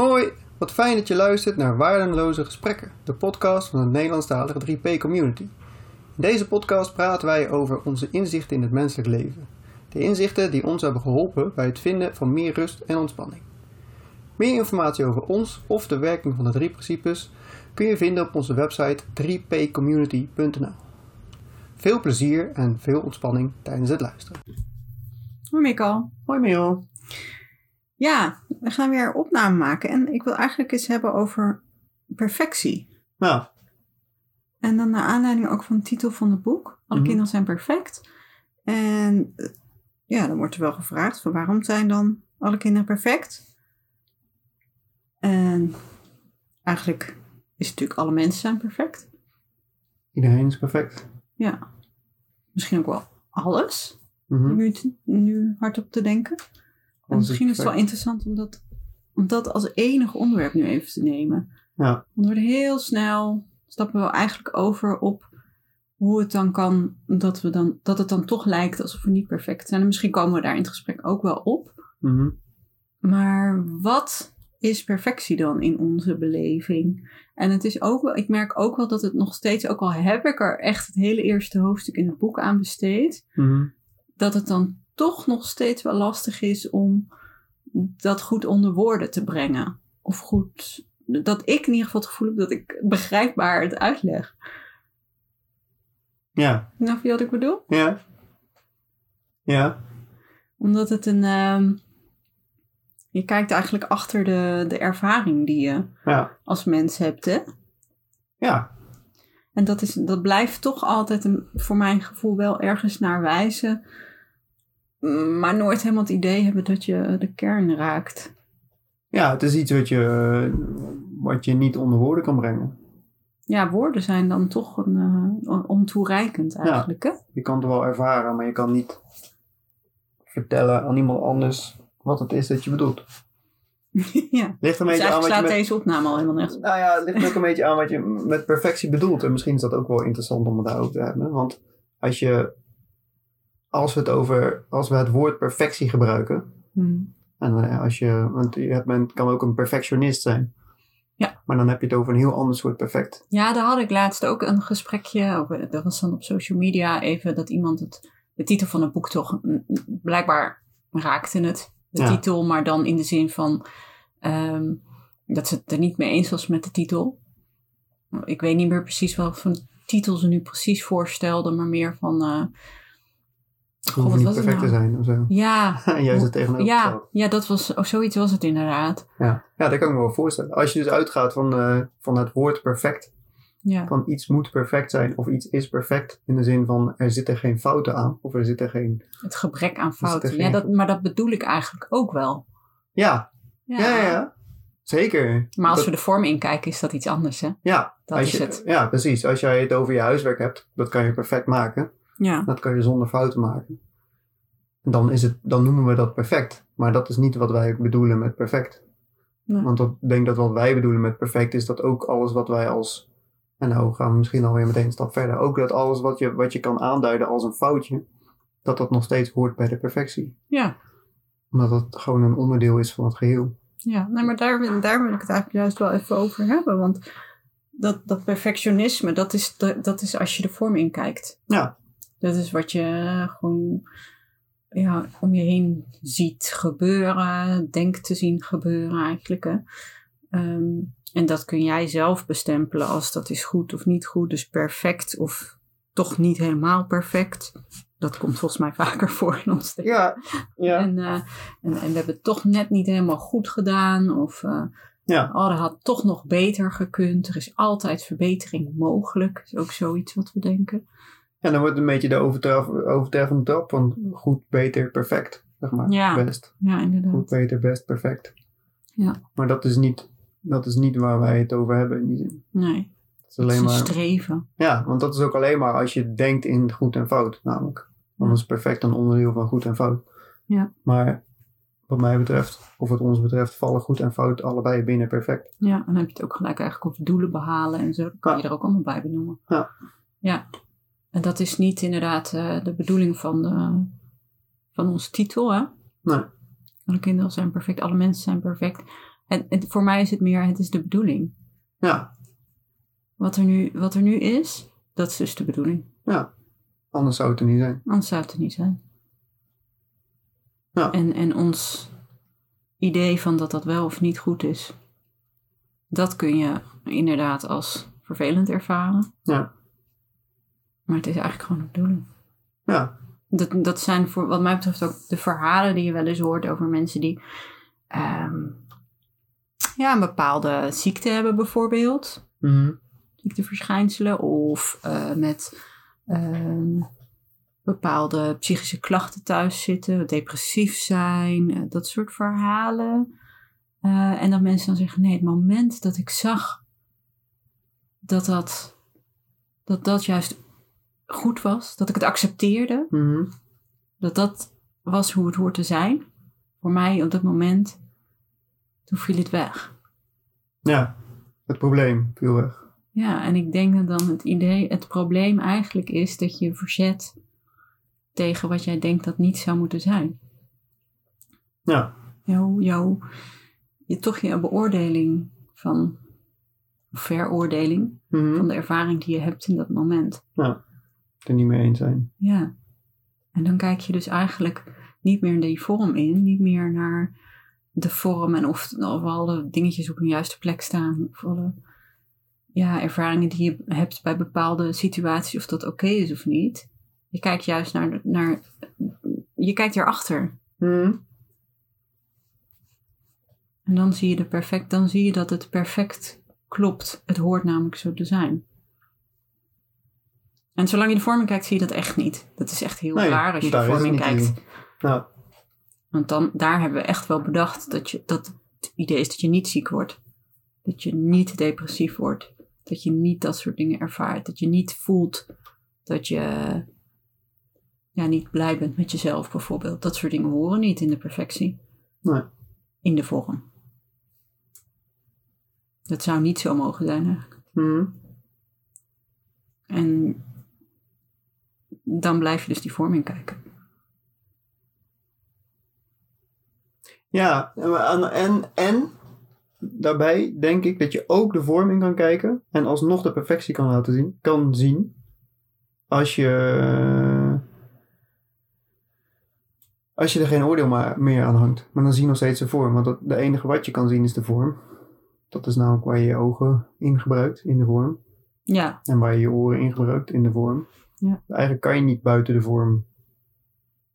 Hoi, wat fijn dat je luistert naar Waardeloze Gesprekken, de podcast van de Nederlandstalige 3P Community. In deze podcast praten wij over onze inzichten in het menselijk leven. De inzichten die ons hebben geholpen bij het vinden van meer rust en ontspanning. Meer informatie over ons of de werking van de drie principes kun je vinden op onze website 3pcommunity.nl. Veel plezier en veel ontspanning tijdens het luisteren. Hoi Mikkel. Hoi Merel. Ja, we gaan weer opname maken. En ik wil eigenlijk eens hebben over perfectie. Nou, En dan naar aanleiding ook van de titel van het boek. Alle Mhm. kinderen zijn perfect. En eh, ja, dan wordt er wel gevraagd van waarom zijn dan alle kinderen perfect? En eigenlijk is het natuurlijk alle mensen zijn perfect. iedereen is perfect. Ja. Misschien ook wel alles. Mhm. Nu, nu hardop te denken. Misschien is het wel interessant om dat, om dat als enig onderwerp nu even te nemen. Ja, Want we worden heel snel, stappen we eigenlijk over op hoe het dan kan, dat, we dan, dat het dan toch lijkt alsof we niet perfect zijn. En misschien komen we daar in het gesprek ook wel op. mhm. Maar wat is perfectie dan in onze beleving? En het is ook wel, ik merk ook wel dat het nog steeds, ook al heb ik er echt het hele eerste hoofdstuk in het boek aan besteed, Mhm. dat het dan toch nog steeds wel lastig is om dat goed onder woorden te brengen. Of goed, dat ik in ieder geval het gevoel heb dat ik begrijpbaar het uitleg. ja, Snap je wat ik bedoel? ja. Ja, Omdat het een. ehm, je kijkt eigenlijk achter de, de ervaring die je ja, als mens hebt, hè? ja. En dat, is, dat blijft toch altijd een, voor mijn gevoel wel ergens naar wijzen. Maar nooit helemaal het idee hebben dat je de kern raakt. Ja, het is iets wat je, wat je niet onder woorden kan brengen. Ja, woorden zijn dan toch een, eh, ontoereikend eigenlijk, hè? Je kan het wel ervaren, maar je kan niet vertellen aan iemand anders wat het is dat je bedoelt. ja. Ligt een Dus beetje aan eigenlijk wat je slaat met... deze opname al helemaal nergens. Nou ja, het ligt ook een beetje aan wat je met perfectie bedoelt. En misschien is dat ook wel interessant om het daarover te hebben. Want als je... Als we het over... Als we het woord perfectie gebruiken... Hmm. En eh, als je... Want je hebt, men kan ook een perfectionist zijn. Ja. Maar dan heb je het over een heel ander soort perfect. Ja, daar had ik laatst ook een gesprekje. Dat was dan op social media even dat iemand het, de titel van het boek toch blijkbaar raakte het. De Ja. titel, maar dan in de zin van ehm, dat ze het er niet mee eens was met de titel. Ik weet niet meer precies wat voor titel ze nu precies voorstelde, maar meer van eh, hoeft niet perfect te zijn of zo. ja, En juist het ja, tegenovergestelde. ja, dat was, oh, zoiets was het inderdaad. Ja. ja, dat kan ik me wel voorstellen. Als je dus uitgaat van, eh, van het woord perfect. Ja, Van iets moet perfect zijn of iets is perfect. In de zin van er zitten geen fouten aan. Of er zitten geen... het gebrek aan fouten. Ja, dat, maar dat bedoel ik eigenlijk ook wel. Ja, ja, ja. ja. Zeker. Maar als Dat- we de vorm inkijken, is dat iets anders, hè? Ja, Dat is je, het. Ja, precies. Als jij het over je huiswerk hebt, dat kan je perfect maken. Ja. Dat kan je zonder fouten maken. En dan, is het, dan noemen we dat perfect. Maar dat is niet wat wij bedoelen met perfect. Nee. Want dat- ik denk dat wat wij bedoelen met perfect is dat ook alles wat wij als... En nou gaan we misschien alweer meteen een stap verder. Ook dat alles wat je, wat je kan aanduiden als een foutje, dat dat nog steeds hoort bij de perfectie. Ja, Omdat het gewoon een onderdeel is van het geheel. ja. Nee, maar daar, daar wil ik het eigenlijk juist wel even over hebben. Want dat, dat perfectionisme, dat is, dat, dat is als je de vorm inkijkt. Ja. Dat is wat je gewoon ja, om je heen ziet gebeuren, denkt te zien gebeuren eigenlijk. Hè. Ehm, en dat kun jij zelf bestempelen als dat is goed of niet goed. Dus perfect of toch niet helemaal perfect. Dat komt volgens mij vaker voor in ons denken. Ja, ja. En, eh, en, en we hebben het toch net niet helemaal goed gedaan. Of eh, Ja. oh, dat had toch nog beter gekund. Er is altijd verbetering mogelijk. Dat is ook zoiets wat we denken. En dan wordt het een beetje de overtraf, overtreffende trap van goed, beter, perfect. Zeg maar. Ja. Best. Ja, inderdaad. Goed, beter, best, perfect. Ja. Maar dat is niet, dat is niet waar wij het over hebben in die zin. Nee, Het is het is alleen een maar, streven. ja, want dat is ook alleen maar als je denkt in goed en fout, namelijk. Dan is perfect een onderdeel van goed en fout. Ja. Maar wat mij betreft, of wat ons betreft, vallen goed en fout allebei binnen perfect. Ja, en dan heb je het ook gelijk eigenlijk over doelen behalen en zo. Dat kan Ja. je er ook allemaal bij benoemen. Ja. Ja. En dat is niet inderdaad eh, de bedoeling van, de, van onze titel, hè? Nee. Alle kinderen zijn perfect, alle mensen zijn perfect. het, het- voor mij is het meer, het is de bedoeling. Ja, Wat er, nu, wat er nu is, dat is dus de bedoeling. ja. Anders zou het er niet zijn. Anders zou het er niet zijn. Ja. En, en ons idee van dat dat wel of niet goed is, dat kun je inderdaad als vervelend ervaren. Ja, Maar het is eigenlijk gewoon de bedoeling. ja, Dat, dat zijn voor, wat mij betreft ook de verhalen die je wel eens hoort over mensen die ehm, ja, een bepaalde ziekte hebben bijvoorbeeld. Mhm. ziekteverschijnselen of eh, met ehm, bepaalde psychische klachten thuis zitten, depressief zijn, eh, dat soort verhalen. Eh, en dat mensen dan zeggen, nee, het moment dat ik zag dat dat, dat dat juist goed was, dat ik het accepteerde, Mhm. dat dat was hoe het hoort te zijn, voor mij op dat moment, toen viel het weg. ja. Het probleem viel weg. Ja, en ik denk dat dan het idee, het probleem eigenlijk is dat je verzet tegen wat jij denkt dat niet zou moeten zijn. Ja, Jouw, jouw, je, toch je beoordeling van, veroordeling Mhm. van de ervaring die je hebt in dat moment. ja. Het er niet mee eens zijn. Ja. En dan kijk je dus eigenlijk niet meer die vorm in, niet meer naar de vorm en of, of alle dingetjes op hun juiste plek staan. Of alle ja, ervaringen die je hebt bij bepaalde situaties, of dat oké is of niet. Je kijkt juist naar, naar je kijkt erachter. Mhm. En dan zie je de perfect, dan zie je dat het perfect klopt. Het hoort namelijk zo te zijn. En zolang je de vorming kijkt, zie je dat echt niet. Dat is echt heel Nee, raar als je de vorming kijkt. Ja, Want dan, daar hebben we echt wel bedacht dat, je, dat het idee is dat je niet ziek wordt. Dat je niet depressief wordt. Dat je niet dat soort dingen ervaart. Dat je niet voelt dat je ja, niet blij bent met jezelf bijvoorbeeld. Dat soort dingen horen niet in de perfectie. nee. In de vorm. Dat zou niet zo mogen zijn eigenlijk. Mhm. En dan blijf je dus die vorming kijken. Ja, en, en, en daarbij denk ik dat je ook de vorming kan kijken en alsnog de perfectie kan laten zien, kan zien. Als je, als je er geen oordeel maar meer aan hangt. Maar dan zie je nog steeds de vorm, want dat, de enige wat je kan zien is de vorm. Dat is namelijk waar je je ogen in gebruikt, in de vorm. Ja, En waar je je oren in gebruikt, in de vorm. Ja. Eigenlijk kan je niet buiten de vorm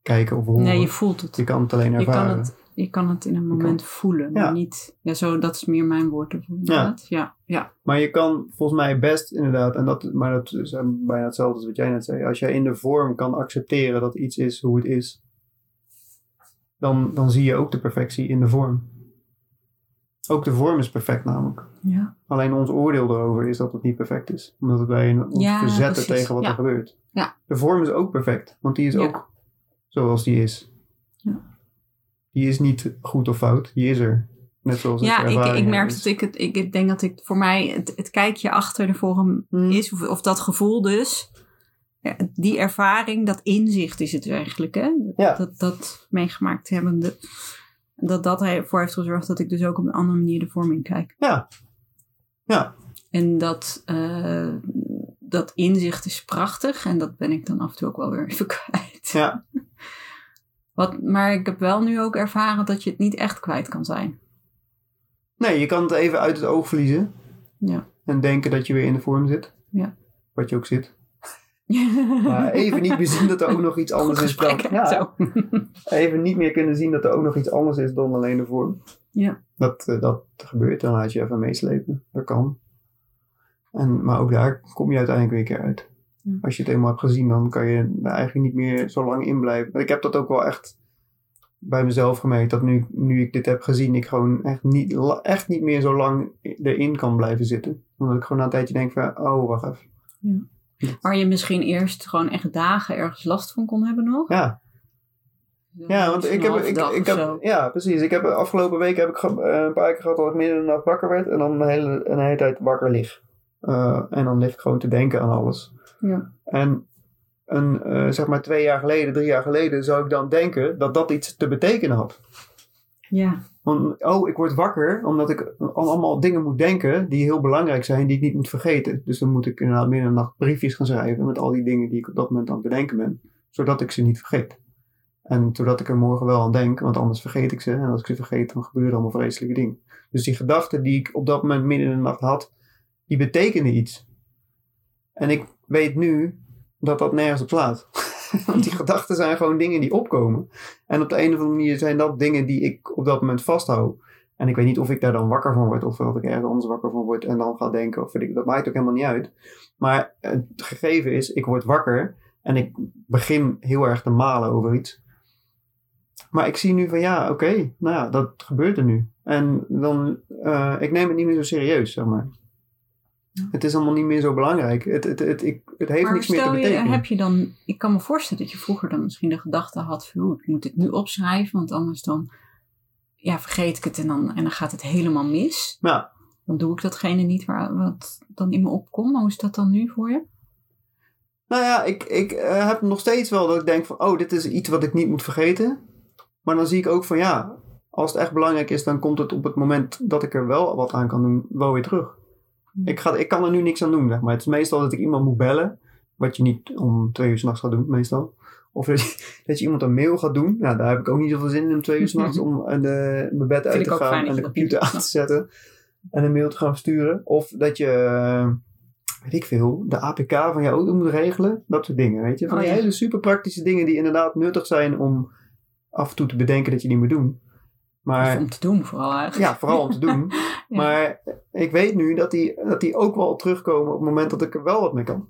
kijken of horen. nee, je voelt het. Je kan het alleen Je ervaren. kan het, je kan het in een kan- moment voelen, maar Ja. niet... Ja, zo, dat is meer mijn woord ervoor. inderdaad. Ja, ja. Maar je kan volgens mij best inderdaad, en dat, maar dat is eh, bijna hetzelfde als wat jij net zei. Als jij in de vorm kan accepteren dat iets is hoe het is, dan, dan zie je ook de perfectie in de vorm. Ook de vorm is perfect namelijk. ja. Alleen ons oordeel erover is dat het niet perfect is. Omdat wij ons Ja, verzetten precies. tegen wat Ja. er gebeurt. Ja. De vorm is ook perfect, want die is ook zoals die is. Ja. Die is niet goed of fout, die is er. Net zoals het Ja, ik, ervaring ik er merk is. dat ik het... Ik ik denk dat ik voor mij het, het kijkje achter de vorm Hmm. is, of, of dat gevoel dus... Ja, die ervaring, dat inzicht is het eigenlijk, hè? Ja. Dat, dat meegemaakt hebbende. Dat dat ervoor heeft gezorgd dat ik dus ook op een andere manier de vorming kijk. Ja. Ja. En dat, eh, dat inzicht is prachtig. En dat ben ik dan af en toe ook wel weer even kwijt. Ja. Wat, maar ik heb wel nu ook ervaren dat je het niet echt kwijt kan zijn. Nee, je kan het even uit het oog verliezen. Ja. En denken dat je weer in de vorm zit. Ja. Wat je ook zit. Maar even niet meer zien dat er ook nog iets anders is dan... Ja, Zo. even niet meer kunnen zien dat er ook nog iets anders is dan alleen de vorm. Ja. Dat, eh, dat gebeurt, dan laat je even meeslepen. Dat kan. En, maar ook daar kom je uiteindelijk weer een keer uit. Ja. Als je het eenmaal hebt gezien, dan kan je er eigenlijk niet meer zo lang in blijven. Ik heb dat ook wel echt bij mezelf gemerkt. Dat nu, nu ik dit heb gezien, ik gewoon echt niet, echt niet meer zo lang erin kan blijven zitten. Omdat ik gewoon na een tijdje denk van, oh, wacht even. Waar je misschien eerst gewoon echt dagen ergens last van kon hebben nog. Ja, Ja, want ik heb, ik, ik heb ja, precies. Ik heb de afgelopen week heb ik eh, een paar keer gehad dat ik midden in de nacht wakker werd en dan een hele, een hele tijd wakker lig. Eh, en dan lig ik gewoon te denken aan alles. Ja. En een, eh, zeg maar twee jaar geleden, drie jaar geleden, zou ik dan denken dat dat iets te betekenen had. Ja. Want, oh, ik word wakker omdat ik allemaal dingen moet denken die heel belangrijk zijn, die ik niet moet vergeten. Dus dan moet ik inderdaad midden in de nacht briefjes gaan schrijven met al die dingen die ik op dat moment aan het bedenken ben, zodat ik ze niet vergeet. En zodat ik er morgen wel aan denk, want anders vergeet ik ze. En als ik ze vergeet, dan gebeuren allemaal vreselijke dingen. Dus die gedachten die ik op dat moment midden in de nacht had, die betekenen iets. En ik weet nu dat dat nergens op slaat. Want die gedachten zijn gewoon dingen die opkomen. En op de een of andere manier zijn dat dingen die ik op dat moment vasthoud. En ik weet niet of ik daar dan wakker van word, of dat ik ergens anders wakker van word en dan ga denken. Of ik, dat maakt ook helemaal niet uit. Maar het gegeven is, ik word wakker en ik begin heel erg te malen over iets. Maar ik zie nu van ja, oké, nou ja, dat gebeurt er nu. En dan, uh, ik neem het niet meer zo serieus, zeg maar. Het is allemaal niet meer zo belangrijk. Het, het, het, ik, het heeft maar niks meer te stel je, betekenen. heb je dan, ik kan me voorstellen dat je vroeger dan misschien de gedachte had van, "Oeh, ik moet dit nu opschrijven, want anders dan ja, vergeet ik het en dan, en dan gaat het helemaal mis. Ja, Dan doe ik datgene niet waar, wat dan in me opkomt. Hoe is dat dan nu voor je? nou ja, ik, ik eh, heb nog steeds wel dat ik denk van, oh, dit is iets wat ik niet moet vergeten. Maar dan zie ik ook van, ja, als het echt belangrijk is, dan komt het op het moment dat ik er wel wat aan kan doen, wel weer terug. Ik, ga, ik kan er nu niks aan doen, zeg maar. Het is meestal dat ik iemand moet bellen, wat je niet om twee uur s'nachts gaat doen, meestal. Of dat je, dat je iemand een mail gaat doen. Nou, daar heb ik ook niet zoveel zin in om twee uur s'nachts om eh, de, mijn bed uit te gaan en de computer aan te zetten. En een mail te gaan versturen. Of dat je, eh, weet ik veel, de APK van je auto moet regelen. Dat soort dingen, weet je. Van Oh, die ja. hele super praktische dingen die inderdaad nuttig zijn om af en toe te bedenken dat je die moet doen. Maar om te doen vooral eigenlijk. ja, vooral om te doen. Ja. Maar ik weet nu dat die, dat die ook wel terugkomen op het moment dat ik er wel wat mee kan.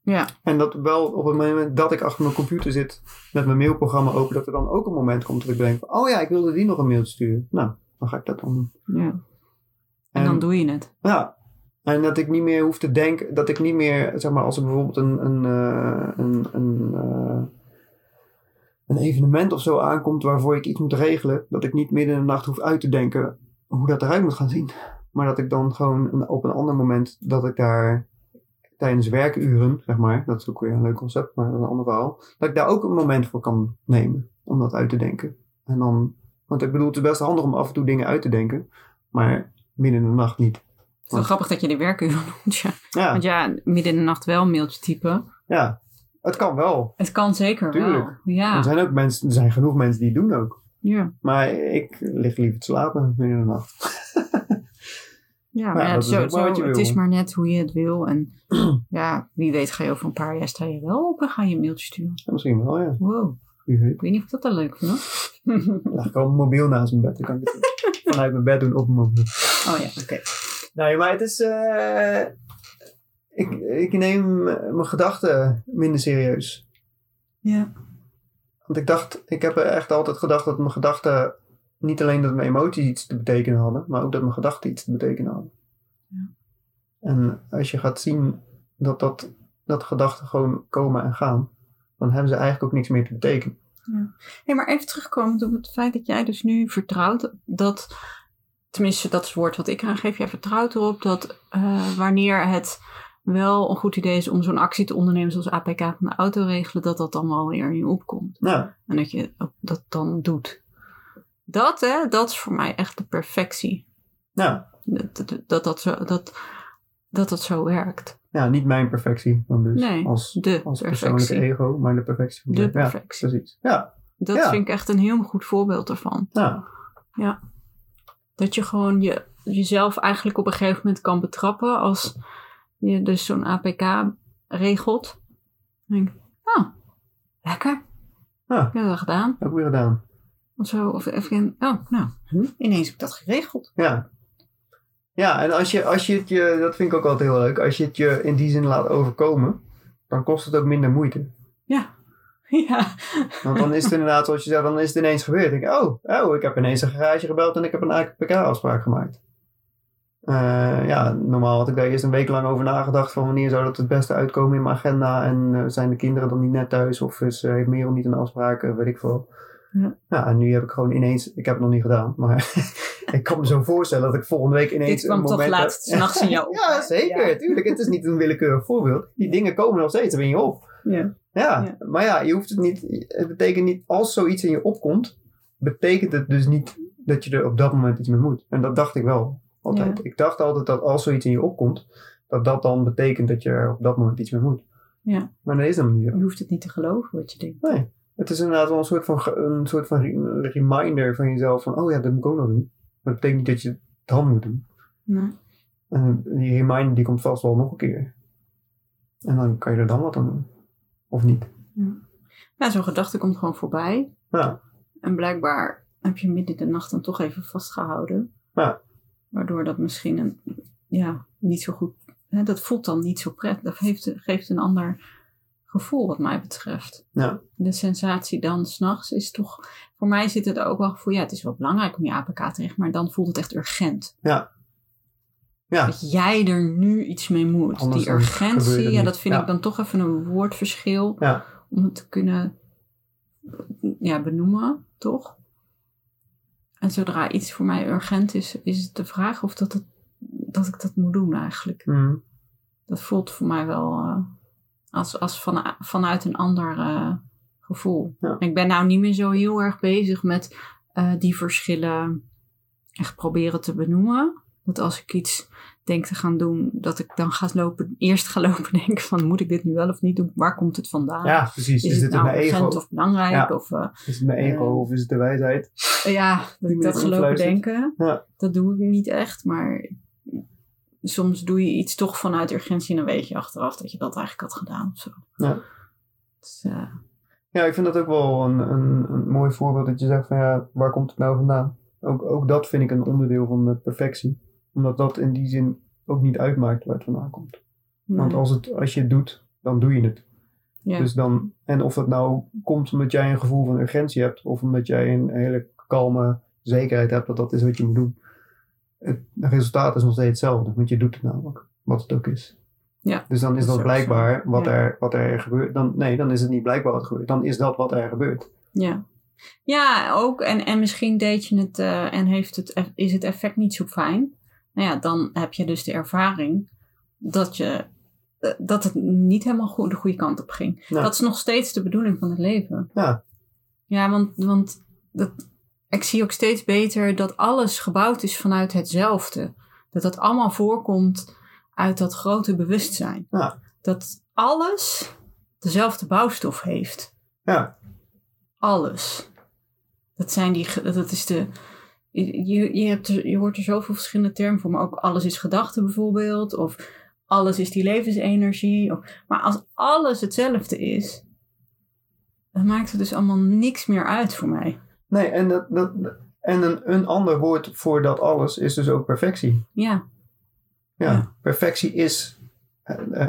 Ja, En dat wel op het moment dat ik achter mijn computer zit met mijn mailprogramma open, dat er dan ook een moment komt dat ik denk van, oh ja, ik wilde die nog een mailtje sturen. Nou, dan ga ik dat dan doen. ja. En dan doe je het. Ja. En dat ik niet meer hoef te denken, dat ik niet meer, zeg maar, als er bijvoorbeeld een, een, eh, een, een, eh, een evenement of zo aankomt waarvoor ik iets moet regelen, dat ik niet midden in de nacht hoef uit te denken hoe dat eruit moet gaan zien. Maar dat ik dan gewoon een- op een ander moment, dat ik daar tijdens werkuren, zeg maar, dat is ook weer een leuk concept, maar dat is een ander verhaal, dat ik daar ook een moment voor kan nemen om dat uit te denken. En dan, want ik bedoel, het is best handig om af en toe dingen uit te denken, maar midden in de nacht niet. Het is wel grappig dat je de werkuren noemt. Ja. Ja, Want ja, midden in de nacht wel een mailtje typen. ja. Het kan wel. Het kan zeker Tuurlijk. wel. Ja. Er zijn ook mensen, er zijn genoeg mensen die het doen ook. ja. Maar ik lig liever te slapen in de nacht. Ja, Maar ja, zo, zo, het wil. is maar net hoe je het wil. En ja, wie weet ga je over een paar jaar sta je wel op en ga je een mailtje sturen. Ja, misschien wel, ja. Wow, Wie weet. ik weet niet of ik dat dan leuk vind. leg ik al mijn mobiel naast mijn bed. Dan kan ik het vanuit mijn bed doen op mijn mobiel. Oh ja, oké. Nee, maar het is... eh, ik, ik neem mijn gedachten minder serieus. Ja. Want ik dacht, ik heb echt altijd gedacht dat mijn gedachten... Niet alleen dat mijn emoties iets te betekenen hadden, maar ook dat mijn gedachten iets te betekenen hadden. Ja. En als je gaat zien dat, dat, dat gedachten gewoon komen en gaan, dan hebben ze eigenlijk ook niks meer te betekenen. Hey, maar even terugkomend op het feit dat jij dus nu vertrouwt dat, tenminste dat is het woord wat ik eraan geef, jij vertrouwt erop dat eh, wanneer het wel een goed idee is om zo'n actie te ondernemen zoals APK van de auto regelen, dat dat dan wel weer in je opkomt. En dat je dat dan doet. Dat, hè, dat is voor mij echt de perfectie. nou Dat dat, dat, dat, zo, dat, dat dat zo werkt. ja, niet mijn perfectie dan dus. Nee, als, De als persoonlijke ego, maar de perfectie. van De ja, perfectie. precies. Ja, Dat Ja. vind ik echt een heel goed voorbeeld ervan. nou, Dat je gewoon je, jezelf eigenlijk op een gegeven moment kan betrappen als je dus zo'n APK regelt. Dan denk ik, oh, lekker. Ja. Ik heb dat gedaan. ook weer gedaan. Of zo. Of even, oh, nou, hm, ineens heb ik dat geregeld. Ja. Ja, en als je, als je het je, dat vind ik ook altijd heel leuk, als je het je in die zin laat overkomen, dan kost het ook minder moeite. Ja. Ja. Want dan is het inderdaad, zoals je zegt, dan is het ineens gebeurd. Ik, oh, oh, ik heb ineens een garage gebeld en ik heb een APK-afspraak gemaakt. Eh, ja, normaal had ik daar eerst een week lang over nagedacht van wanneer zou dat het beste uitkomen in mijn agenda. En eh, zijn de kinderen dan niet net thuis of is, eh, heeft Merel niet een afspraak, weet ik veel. Ja. Ja, en nu heb ik gewoon ineens, ik heb het nog niet gedaan, maar ik kan me zo voorstellen dat ik volgende week ineens Dit kwam een toch laatst 's nachts in jou op, Ja, zeker, Ja. tuurlijk. Het is niet een willekeurig voorbeeld. Die dingen komen nog steeds in je op. Ja. Ja, Ja. maar ja, je hoeft het niet. Het betekent niet, als zoiets in je opkomt, betekent het dus niet dat je er op dat moment iets mee moet. En dat dacht ik wel altijd. Ja. Ik dacht altijd dat als zoiets in je opkomt, dat dat dan betekent dat je er op dat moment iets mee moet. Ja. Maar dat is dan niet zo. Je hoeft het niet te geloven wat je denkt. Nee. Het is inderdaad wel een soort van, een soort van re- reminder van jezelf van, oh ja, dat moet ik ook nog doen. Maar dat betekent niet dat je het dan moet doen. Nee. En die reminder die komt vast wel nog een keer. En dan kan je er dan wat aan doen. Of niet. Ja, zo'n gedachte komt gewoon voorbij. Ja. En blijkbaar heb je midden in de nacht dan toch even vastgehouden. Ja. Waardoor dat misschien een, ja, niet zo goed... Hè, dat voelt dan niet zo prettig. Dat heeft, geeft een ander gevoel wat mij betreft. Ja. De sensatie dan s'nachts is toch... Voor mij zit het ook wel gevoel... Ja, het is wel belangrijk om je APK te richten. Maar dan voelt het echt urgent. Ja. Ja. Dat jij er nu iets mee moet. Anders Die urgentie, ja, dat vind Ja. ik dan toch even een woordverschil. Ja. Om het te kunnen ja, benoemen, toch? En zodra iets voor mij urgent is, is het de vraag of dat, het, dat ik dat moet doen eigenlijk. Mhm. Dat voelt voor mij wel eh, als, als van, vanuit een ander eh, gevoel. Ja. Ik ben nou niet meer zo heel erg bezig met eh, die verschillen echt proberen te benoemen. Dat als ik iets denk te gaan doen, dat ik dan ga lopen, eerst ga lopen denken van moet ik dit nu wel of niet doen? Waar komt het vandaan? ja, precies. Is, Is, het dit nou mijn ego? urgent of belangrijk? Ja. Of, eh, Is het mijn ego Eh. of is het de wijsheid? ja, dat ik dat ga lopen denken. Ja. Dat doe ik niet echt, maar soms doe je iets toch vanuit urgentie en dan weet je achteraf dat je dat eigenlijk had gedaan of zo. Ja. Dus, eh, Ja, ik vind dat ook wel een, een, een mooi voorbeeld dat je zegt van ja, waar komt het nou vandaan? Ook, ook dat vind ik een onderdeel van de perfectie. Omdat dat in die zin ook niet uitmaakt waar het vandaan komt. Want als, het, als je het doet, dan doe je het. ja. Dus dan, en of dat nou komt omdat jij een gevoel van urgentie hebt, of omdat jij een hele kalme zekerheid hebt dat dat is wat je moet doen. Het resultaat is nog steeds hetzelfde, want je doet het namelijk, wat het ook is. Ja, dus dan is dat zo. blijkbaar wat, Ja. er, wat er gebeurt. Dan, nee, dan is het niet blijkbaar wat er gebeurt. Dan is dat wat er gebeurt. Ja, ja ook. En, en misschien deed je het eh, en heeft het, is het effect niet zo fijn. Nou ja, dan heb je dus de ervaring dat, je, eh, dat het niet helemaal goed, de goede kant op ging. Ja. Dat is nog steeds de bedoeling van het leven. Ja. Ja, want, want dat, ik zie ook steeds beter dat alles gebouwd is vanuit hetzelfde. Dat dat allemaal voorkomt uit dat grote bewustzijn. Ja. Dat alles dezelfde bouwstof heeft Ja, alles. Dat zijn die, dat is de, je, je, hebt je hoort er zoveel verschillende termen voor, maar ook alles is gedachte bijvoorbeeld, of alles is die levensenergie. Of, maar als alles hetzelfde is, dan maakt het dus allemaal niks meer uit voor mij. nee, en, dat, dat, en een, een ander woord voor dat alles is dus ook perfectie. Ja, Ja, Ja. perfectie is,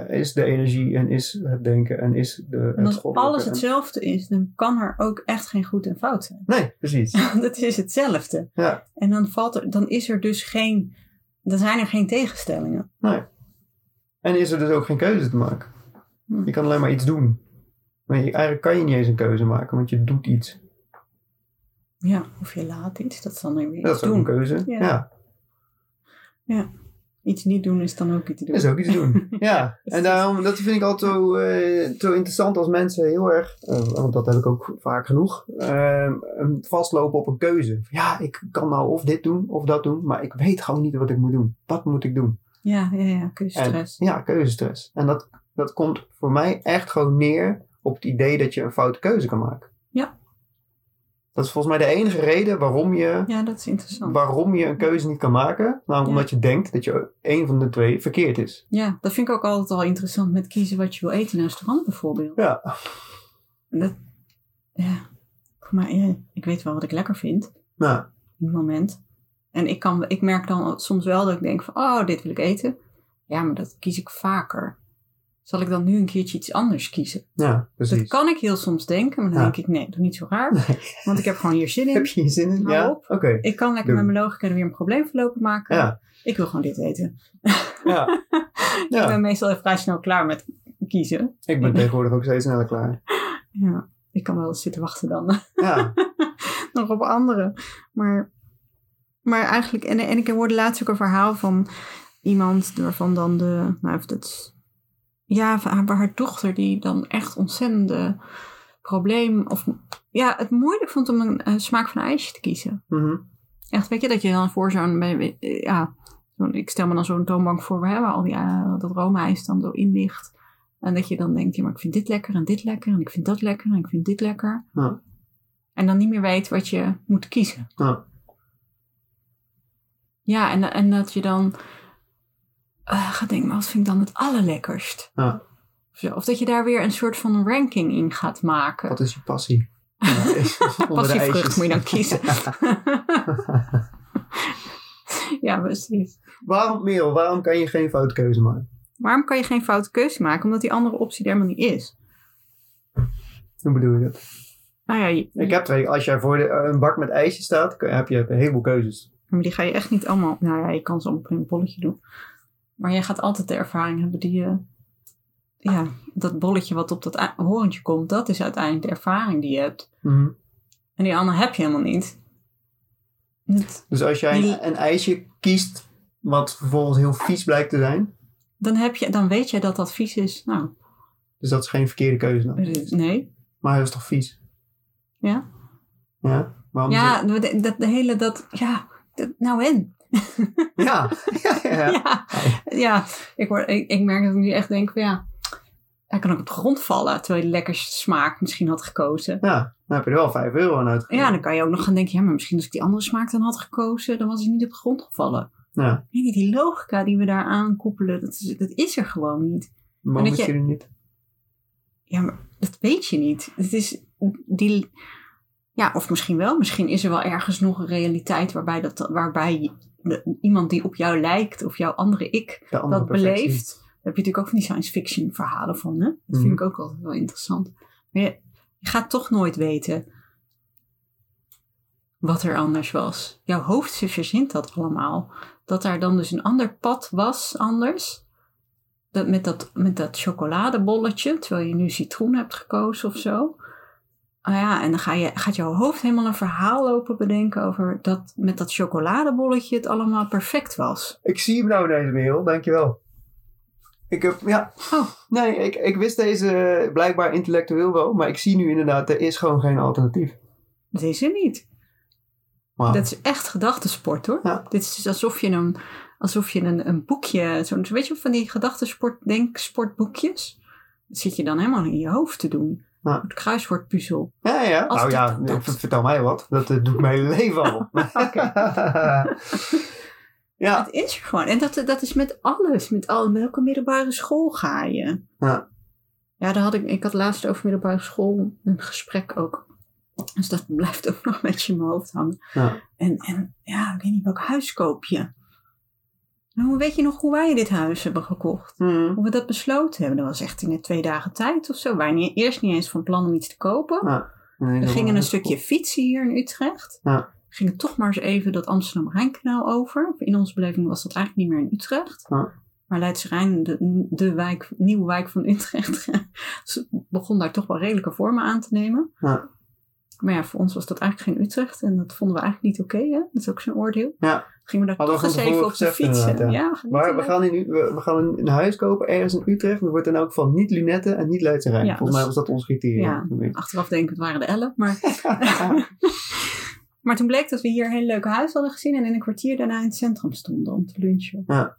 is de energie en is het denken en is de, en het als alles hetzelfde is, dan kan er ook echt geen goed en fout zijn. Nee, precies. Het is hetzelfde. Ja, En dan, valt er, dan is er dus geen, dan zijn er geen tegenstellingen. nee. En is er dus ook geen keuze te maken. Hm. Je kan alleen maar iets doen. Maar je, eigenlijk kan je niet eens een keuze maken, want je doet iets. Ja, of je laat iets, dat is dan weer Dat is ook doen. een keuze. Ja. Ja, Iets niet doen is dan ook iets doen. dat is ook iets doen. ja, Dus en daarom, dat vind ik altijd zo, eh, zo interessant als mensen heel erg, eh, want dat heb ik ook vaak genoeg, eh, vastlopen op een keuze. Ja, ik kan nou of dit doen of dat doen, maar ik weet gewoon niet wat ik moet doen. Wat moet ik doen? Ja, ja, ja, En, keuzestress. ja, keuzestress. En dat, dat komt voor mij echt gewoon neer op het idee dat je een foute keuze kan maken. Ja. Dat is volgens mij de enige reden waarom je, Ja, dat is interessant. waarom je een keuze niet kan maken. Namelijk Ja. omdat je denkt dat je een van de twee verkeerd is. Ja, dat vind ik ook altijd al interessant met kiezen wat je wil eten in een restaurant bijvoorbeeld. Ja, Dat, ja, ja, ik weet wel wat ik lekker vind nou, in het moment. En ik, kan, ik merk dan soms wel dat ik denk van, oh, dit wil ik eten. Ja, maar dat kies ik vaker. Zal ik dan nu een keertje iets anders kiezen? ja Dat precies. kan ik heel soms denken, maar dan Ja. denk ik, nee, doe niet zo raar. Nee. Want ik heb gewoon hier zin in. Heb je hier zin in? Hou ja? Oké. Ik kan lekker Doe. met mijn logica er weer een probleem voor lopen maken. Ja, Ik wil gewoon dit eten. ja. Ik ja. ben meestal even vrij snel klaar met kiezen. Ik ben tegenwoordig ook steeds sneller klaar. Ja, ik kan wel eens zitten wachten dan Ja, nog op anderen. Maar, maar eigenlijk, en, en ik hoorde laatst ook een verhaal van iemand waarvan dan de, nou even dat, ja, haar, haar dochter die dan echt ontzettende probleem, of ja, het moeilijk vond om een, eh, smaak van een ijsje te kiezen. mhm. Echt, weet je, dat je dan voor zo'n, bij- ja, ik stel me dan zo'n toonbank voor hè, waar al die, eh, dat roomijs dan zo in ligt. En dat je dan denkt, ja, maar ik vind dit lekker en dit lekker en ik vind dat lekker en ik vind dit lekker. Ja. En dan niet meer weet wat je moet kiezen. Ja. Ja, en, en dat je dan eh, gaat denken, maar wat vind ik dan het allerlekkerst? Ja. Of, dat je daar weer een soort van ranking in gaat maken. Wat is je passie? Passievrucht moet je dan kiezen. ja, precies. waarom, Merel, waarom kan je geen foute keuze maken? Waarom kan je geen foute keuze maken? Omdat die andere optie er helemaal niet is. Hoe bedoel je dat? Nou ja, je- Ik heb twee. Als jij voor de, een bak met ijsjes staat, heb je een heleboel keuzes. maar die ga je echt niet allemaal... Nou ja, je kan ze in een bolletje doen. Maar je gaat altijd de ervaring hebben die je... Ja, dat bolletje wat op dat horentje komt, dat is uiteindelijk de ervaring die je hebt. Mhm. En die andere heb je helemaal niet. Het- Dus als jij Die- een, een ijsje kiest, wat vervolgens heel vies blijkt te zijn, dan, heb je, dan weet je dat dat vies is. Nou, dus dat is geen verkeerde keuze dan. nee. Maar hij is toch vies? Ja? Ja? Waarom Ja, de, dat, de hele dat... Ja, dat- nou en? ja. ja, ja, ja. Ik, word, ik, ik merk dat ik nu echt denk van ja... Hij kan ook op de grond vallen, terwijl je de lekkerste smaak misschien had gekozen. Ja, dan heb je er wel 5 euro aan uitgegeven. Ja, dan kan je ook nog gaan denken, ja, maar misschien als ik die andere smaak dan had gekozen, dan was hij niet op de grond gevallen. Ja, Nee, die logica die we daar aan koppelen, dat is, dat is er gewoon niet. waarom dat is je- je er niet? Ja, maar dat weet je niet. Het is die... Ja, of misschien wel. Misschien is er wel ergens nog een realiteit waarbij, dat, waarbij de- iemand die op jou lijkt, of jouw andere ik, andere dat perfectie. beleeft. Daar heb je natuurlijk ook van die science fiction verhalen van. Hè? Dat Mhm. vind ik ook altijd wel interessant. Maar je, je gaat toch nooit weten wat er anders was. Jouw hoofd verzint dat allemaal. Dat daar dan dus een ander pad was anders. Dat met, dat, met dat chocoladebolletje, terwijl je nu citroen hebt gekozen of zo. Ah ja, en dan ga je, gaat jouw hoofd helemaal een verhaal lopen bedenken over dat met dat chocoladebolletje het allemaal perfect was. Ik zie hem nou deze mail, dankjewel. Ik heb, ja. Oh. Nee, ik, ik wist deze blijkbaar intellectueel wel, maar ik zie nu inderdaad, er is gewoon geen alternatief. Dat is er niet. Wauw. Dat is echt gedachtensport hoor. Ja. Dit is dus alsof je een, alsof je een, een boekje, zo'n, weet je van die gedachtensport, denksportboekjes? Dat zit je dan helemaal in je hoofd te doen. Ja. Het kruiswoordpuzzel. Ja, ja. Als nou ja, dat- vertel mij wat. Dat eh, doet mijn leven al. ja, Het is er gewoon. En dat, dat is met alles. Met al, welke middelbare school ga je? Ja. Ja, daar had ik, ik had laatst over middelbare school een gesprek ook. Dus dat blijft ook nog een beetje in mijn hoofd hangen. Ja. En, en ja, ik weet niet welk huis koop je. Nou, weet je nog hoe wij dit huis hebben gekocht? Mhm. Hoe we dat besloten hebben? Dat was echt in de twee dagen tijd of zo. We waren niet, eerst niet eens van plan om iets te kopen. Ja. Nee, We gingen een stukje fietsen hier in Utrecht. Ja. Gingen toch maar eens even dat Amsterdam-Rijnkanaal over. In onze beleving was dat eigenlijk niet meer in Utrecht. Ja. Maar Leidse Rijn, de, de wijk, nieuwe wijk van Utrecht, begon daar toch wel redelijke vormen aan te nemen. Maar ja, voor ons was dat eigenlijk geen Utrecht. En dat vonden we eigenlijk niet oké. dat is ook zo'n oordeel. Ja. Gingen we daar toch eens even op de gezegd fiets. inderdaad, Ja, we Maar we gaan, in, we, we gaan een, huis kopen ergens in Utrecht. Dat wordt in elk geval niet Lunetten en niet Leidse Rijn. Volgens mij dat was dat ons criterium. Ja. Achteraf denken het waren de ellen. Maar Maar toen bleek dat we hier een hele leuke huis hadden gezien en in een kwartier daarna in het centrum stonden om te lunchen. Ja.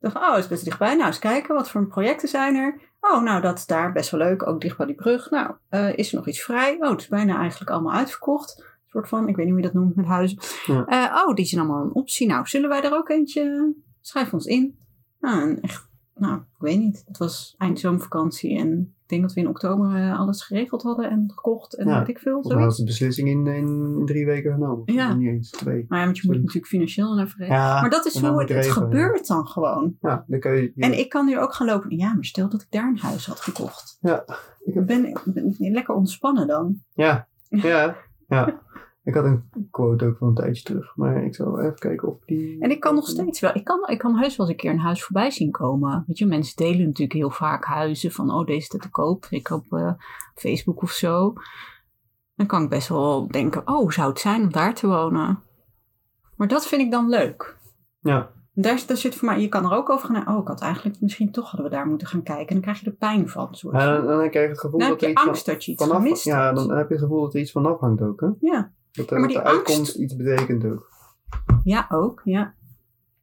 Ik dacht, oh, het is best dichtbij. Nou, eens kijken, wat voor projecten zijn er? Oh, nou, dat is daar best wel leuk, ook dicht bij die brug. Nou, eh, is er nog iets vrij? Oh, het is bijna eigenlijk allemaal uitverkocht. Soort van, ik weet niet hoe je dat noemt met huizen. Ja. Eh, oh, die zijn allemaal een optie. Nou, zullen wij er ook eentje? Schrijf ons in. Nou, en echt, nou, ik weet niet. Het was eind zomervakantie en ik denk dat we in oktober eh, alles geregeld hadden en gekocht en Ja. weet ik veel. Zoiets. was de beslissing in, in drie weken genomen. Ja. Niet eens twee. Maar ja, want je moet natuurlijk financieel even regelen. Ja, maar dat is hoe het, regelen, gebeurt dan gewoon. Ja, dan kun je... En ik kan nu ook gaan lopen. Ja, maar stel dat ik daar een huis had gekocht. Ja, ik heb- Ben ben ik lekker ontspannen dan. Ja, ja, ja. Ik had een quote ook van een tijdje terug. Maar ik zal even kijken of die... En ik kan nog steeds wel. Ik kan, ik kan heus wel eens een keer een huis voorbij zien komen. Weet je, mensen delen natuurlijk heel vaak huizen van, oh, deze te koop. Ik op eh, Facebook of zo. Dan kan ik best wel denken, oh, zou het zijn om daar te wonen? Maar dat vind ik dan leuk. Ja, Daar, daar zit voor mij, je kan er ook over gaan. Oh, ik had eigenlijk misschien toch hadden we daar moeten gaan kijken. En dan krijg je er pijn van. Soort Ja, van. dan, dan krijg je het gevoel Dan dat heb je iets angst van, dat je iets vanaf... Ja, dan heb je het gevoel dat er iets van afhangt ook, hè? Ja. Dat, dat de uitkomst angst- iets betekent ook. Ja, ook. Ja,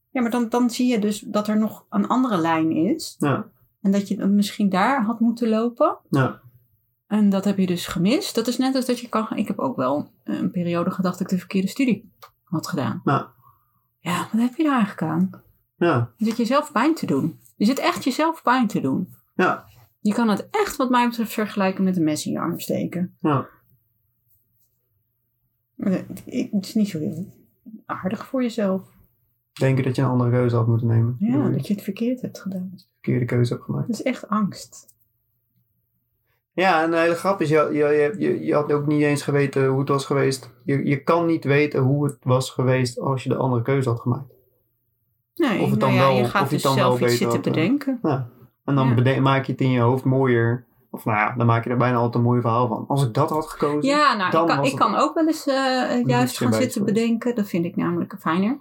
ja maar dan, dan zie je dus dat er nog een andere lijn is. Ja. En dat je dan misschien daar had moeten lopen. Ja. En dat heb je dus gemist. Dat is net als dat je kan... Ik heb ook wel een periode gedacht dat ik de verkeerde studie had gedaan. Ja. Ja, wat heb je daar eigenlijk aan? Ja. Je zit jezelf pijn te doen. Je zit echt jezelf pijn te doen. Ja. Je kan het echt wat mij betreft vergelijken met een mes in je arm steken. Ja. Het is niet zo heel aardig voor jezelf. Denken dat je een andere keuze had moeten nemen. Ja, dat je het verkeerd hebt gedaan. verkeerde keuze hebt gemaakt. Dat is echt angst. Ja, en de hele grap is, je, je, je, je had ook niet eens geweten hoe het was geweest. Je, je kan niet weten hoe het was geweest als je de andere keuze had gemaakt. Nee, Of het nou dan ja, wel- je of gaat het dus dan zelf iets zitten bedenken. Ja. En dan Ja. maak je het in je hoofd mooier. Of nou ja, dan maak je er bijna altijd een mooi verhaal van. Als ik dat had gekozen. Ja, nou, dan ik kan, ik kan ook wel eens eh, juist gaan zitten geweest. bedenken. Dat vind ik namelijk fijner.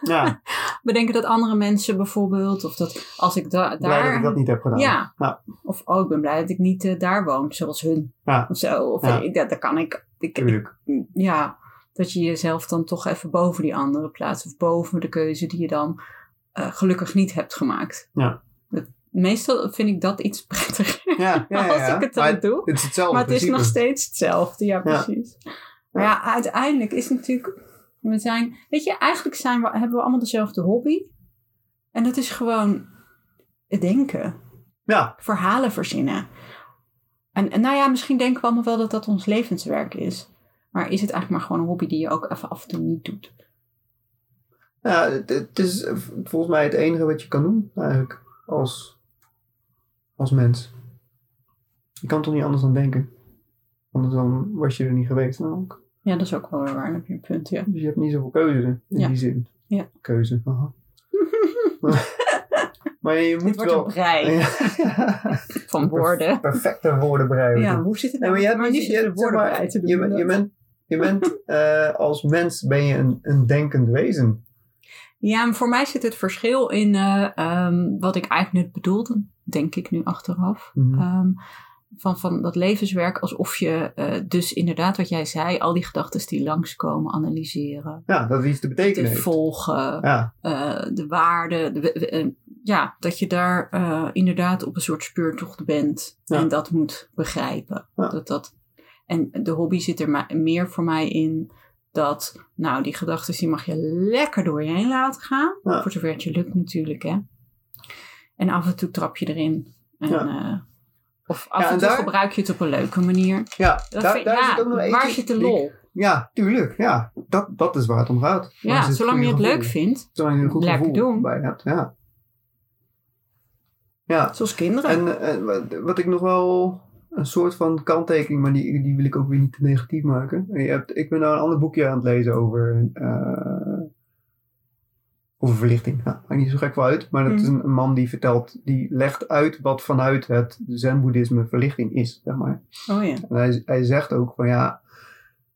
Ja, Bedenken dat andere mensen bijvoorbeeld, of dat als ik da- blij dat daar... ik dat niet heb gedaan. Ja. Ja. Of oh, ik ben blij dat ik niet eh, daar woon, zoals hun. Ja. Of zo. Of Ja. ik, dat, dat kan ik. ik Tuurlijk. ja, dat je jezelf dan toch even boven die andere plaatst. Of boven de keuze die je dan eh, gelukkig niet hebt gemaakt. Ja. Meestal vind ik dat iets prettiger. Ja, ja, ja, Als ik het dan Maar doe. Het is hetzelfde Maar het is nog steeds hetzelfde, ja, precies. Maar ja, uiteindelijk is het natuurlijk. We zijn, weet je, eigenlijk zijn we, hebben we allemaal dezelfde hobby. En dat is gewoon het denken, Ja, verhalen verzinnen. En, en nou ja, misschien denken we allemaal wel dat dat ons levenswerk is. Maar is het eigenlijk maar gewoon een hobby die je ook even af en toe niet doet? ja het, het is volgens mij het enige wat je kan doen eigenlijk. Als mens. Je kan toch niet anders dan denken. Anders dan was je er niet geweest namelijk. Ja, dat is ook wel weer waar. Heb je een punt, ja. Dus je hebt niet zoveel keuze in Ja. die zin. Ja. Keuze. Aha. maar je Dit moet wordt wel... een brei Ja. van woorden. Perfecte woordenbrei. Ja, hoe zit het nou? maar je Je, zeg woorden maar, bij te doen. je, bent- je bent, je bent eh, als mens ben je een, een denkend wezen. Ja, maar voor mij zit het verschil in eh, ehm, wat ik eigenlijk net bedoelde, denk ik nu achteraf. Mhm. Ehm, van, van dat levenswerk, alsof je eh, dus inderdaad wat jij zei, al die gedachten die langskomen, analyseren, Ja, dat het iets te betekenen te heeft. volgen, Ja, eh, de waarden, de, eh, ja, dat je daar inderdaad op een soort speurtocht bent Ja. en dat moet begrijpen. Ja. Dat, dat, en de hobby zit er meer voor mij in dat, nou, die gedachten die mag je lekker door je heen laten gaan. Ja. Voor zover het je lukt natuurlijk, hè. En af en toe trap je erin. En, Ja. eh, of af Ja, en en toe daar- gebruik je het op een leuke manier. ja Dat daar, vind- daar ja, zit ook nog eentje. waar zit de lol? Ja, tuurlijk. Ja, dat, dat is waar het om gaat. Ja, zolang je het leuk vindt, Zolang je een goed Lekker doen. bij hebt. Ja. Ja, zoals kinderen. en eh, wat, wat ik nog wel een soort van kanttekening, maar die, die wil ik ook weer niet te negatief maken. Je hebt, ik ben nou een ander boekje aan het lezen over, eh, over verlichting. Ja, maakt niet zo gek wel uit, maar dat is een, een man die vertelt, die legt uit wat vanuit het zen-boeddhisme verlichting is, zeg maar. oh ja. En hij, hij zegt ook van ja,